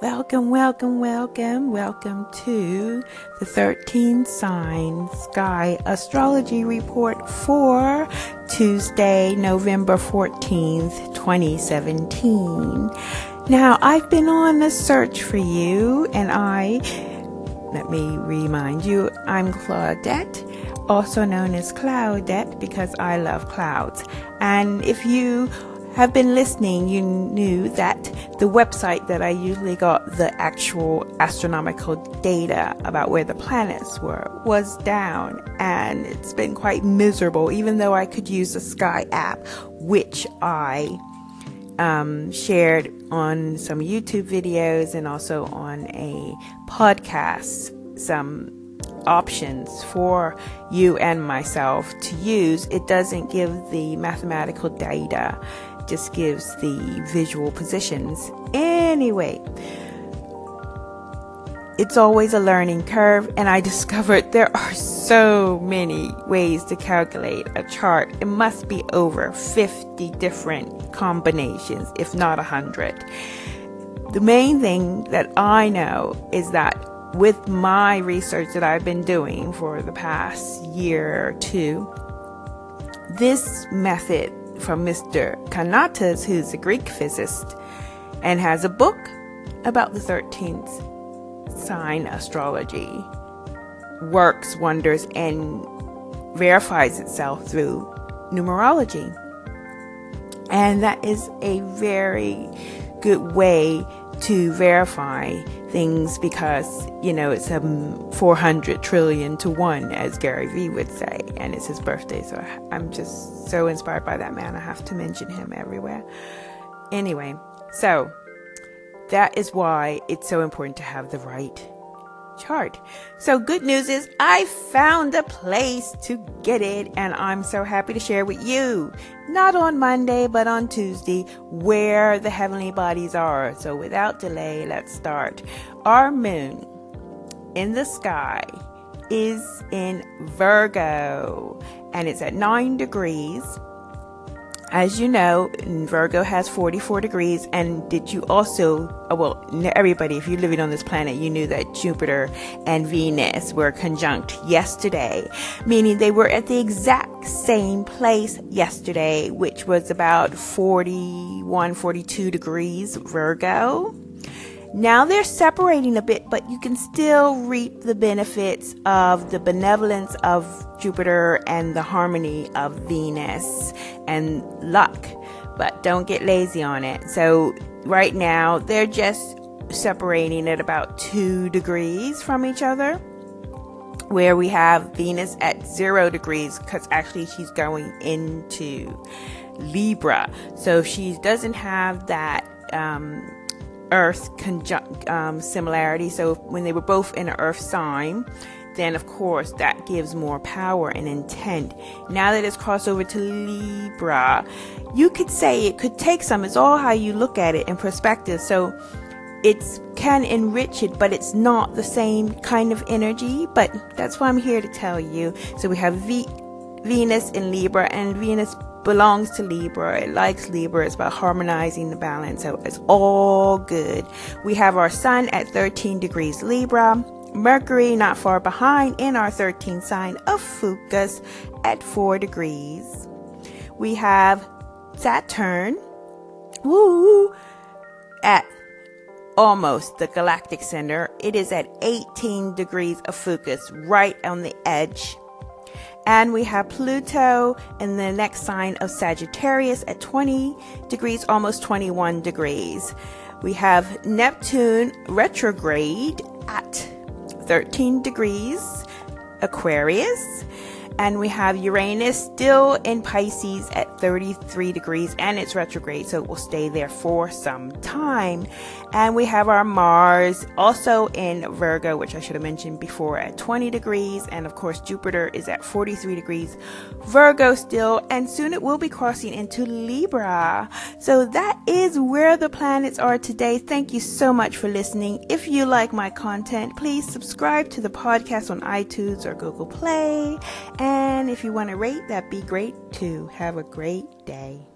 Welcome, welcome, welcome, welcome to the 13 Sign Sky Astrology Report for Tuesday, November 14th, 2017. Now, I've been on a search for you, and I, let me remind you, I'm Claudette, also known as Cloudette because I love clouds. And if you have been listening, you knew that the website that I usually got the actual astronomical data about where the planets were was down, and it's been quite miserable, even though I could use the Sky app, which I um, shared on some YouTube videos and also on a podcast. Some options for you and myself to use, it doesn't give the mathematical data just gives the visual positions. Anyway, it's always a learning curve, and I discovered there are so many ways to calculate a chart. It must be over 50 different combinations, if not 100. The main thing that I know is that with my research that I've been doing for the past year or two, this method from Mr. Kanatas, who's a Greek physicist and has a book about the 13th sign astrology, works wonders and verifies itself through numerology. And that is a very good way to verify things because, you know, it's um, a 400 trillion to one, as Gary Vee would say, and it's his birthday. So I'm just so inspired by that man. I have to mention him everywhere. Anyway, so that is why it's so important to have the right chart. So good news is I found a place to get it and I'm so happy to share with you. Not on Monday, but on Tuesday where the heavenly bodies are. So without delay, let's start. Our moon in the sky is in Virgo and it's at 9 degrees as you know, Virgo has 44 degrees. And did you also, uh, well, everybody, if you're living on this planet, you knew that Jupiter and Venus were conjunct yesterday, meaning they were at the exact same place yesterday, which was about 41, 42 degrees Virgo. Now they're separating a bit, but you can still reap the benefits of the benevolence of Jupiter and the harmony of Venus and luck. But don't get lazy on it. So, right now, they're just separating at about two degrees from each other. Where we have Venus at zero degrees, because actually she's going into Libra. So she doesn't have that um, Earth conjunct um, similarity. So when they were both in Earth sign, then of course that gives more power and intent. Now that it's crossed over to Libra, you could say it could take some. It's all how you look at it in perspective. So it can enrich it, but it's not the same kind of energy. But that's why I'm here to tell you. So we have v- Venus in Libra, and Venus belongs to Libra. It likes Libra. It's about harmonizing the balance. So it's all good. We have our sun at 13 degrees Libra. Mercury not far behind in our 13th sign of Ophiuchus at 4 degrees. We have Saturn woo, at almost the galactic center. It is at 18 degrees of Ophiuchus, right on the edge and we have Pluto in the next sign of Sagittarius at 20 degrees, almost 21 degrees. We have Neptune retrograde at 13 degrees, Aquarius and we have Uranus still in Pisces at 33 degrees and it's retrograde, so it will stay there for some time. And we have our Mars also in Virgo, which I should have mentioned before, at 20 degrees. And of course, Jupiter is at 43 degrees, Virgo still, and soon it will be crossing into Libra. So that is where the planets are today. Thank you so much for listening. If you like my content, please subscribe to the podcast on iTunes or Google Play. And if you want to rate, that'd be great too. Have a great day.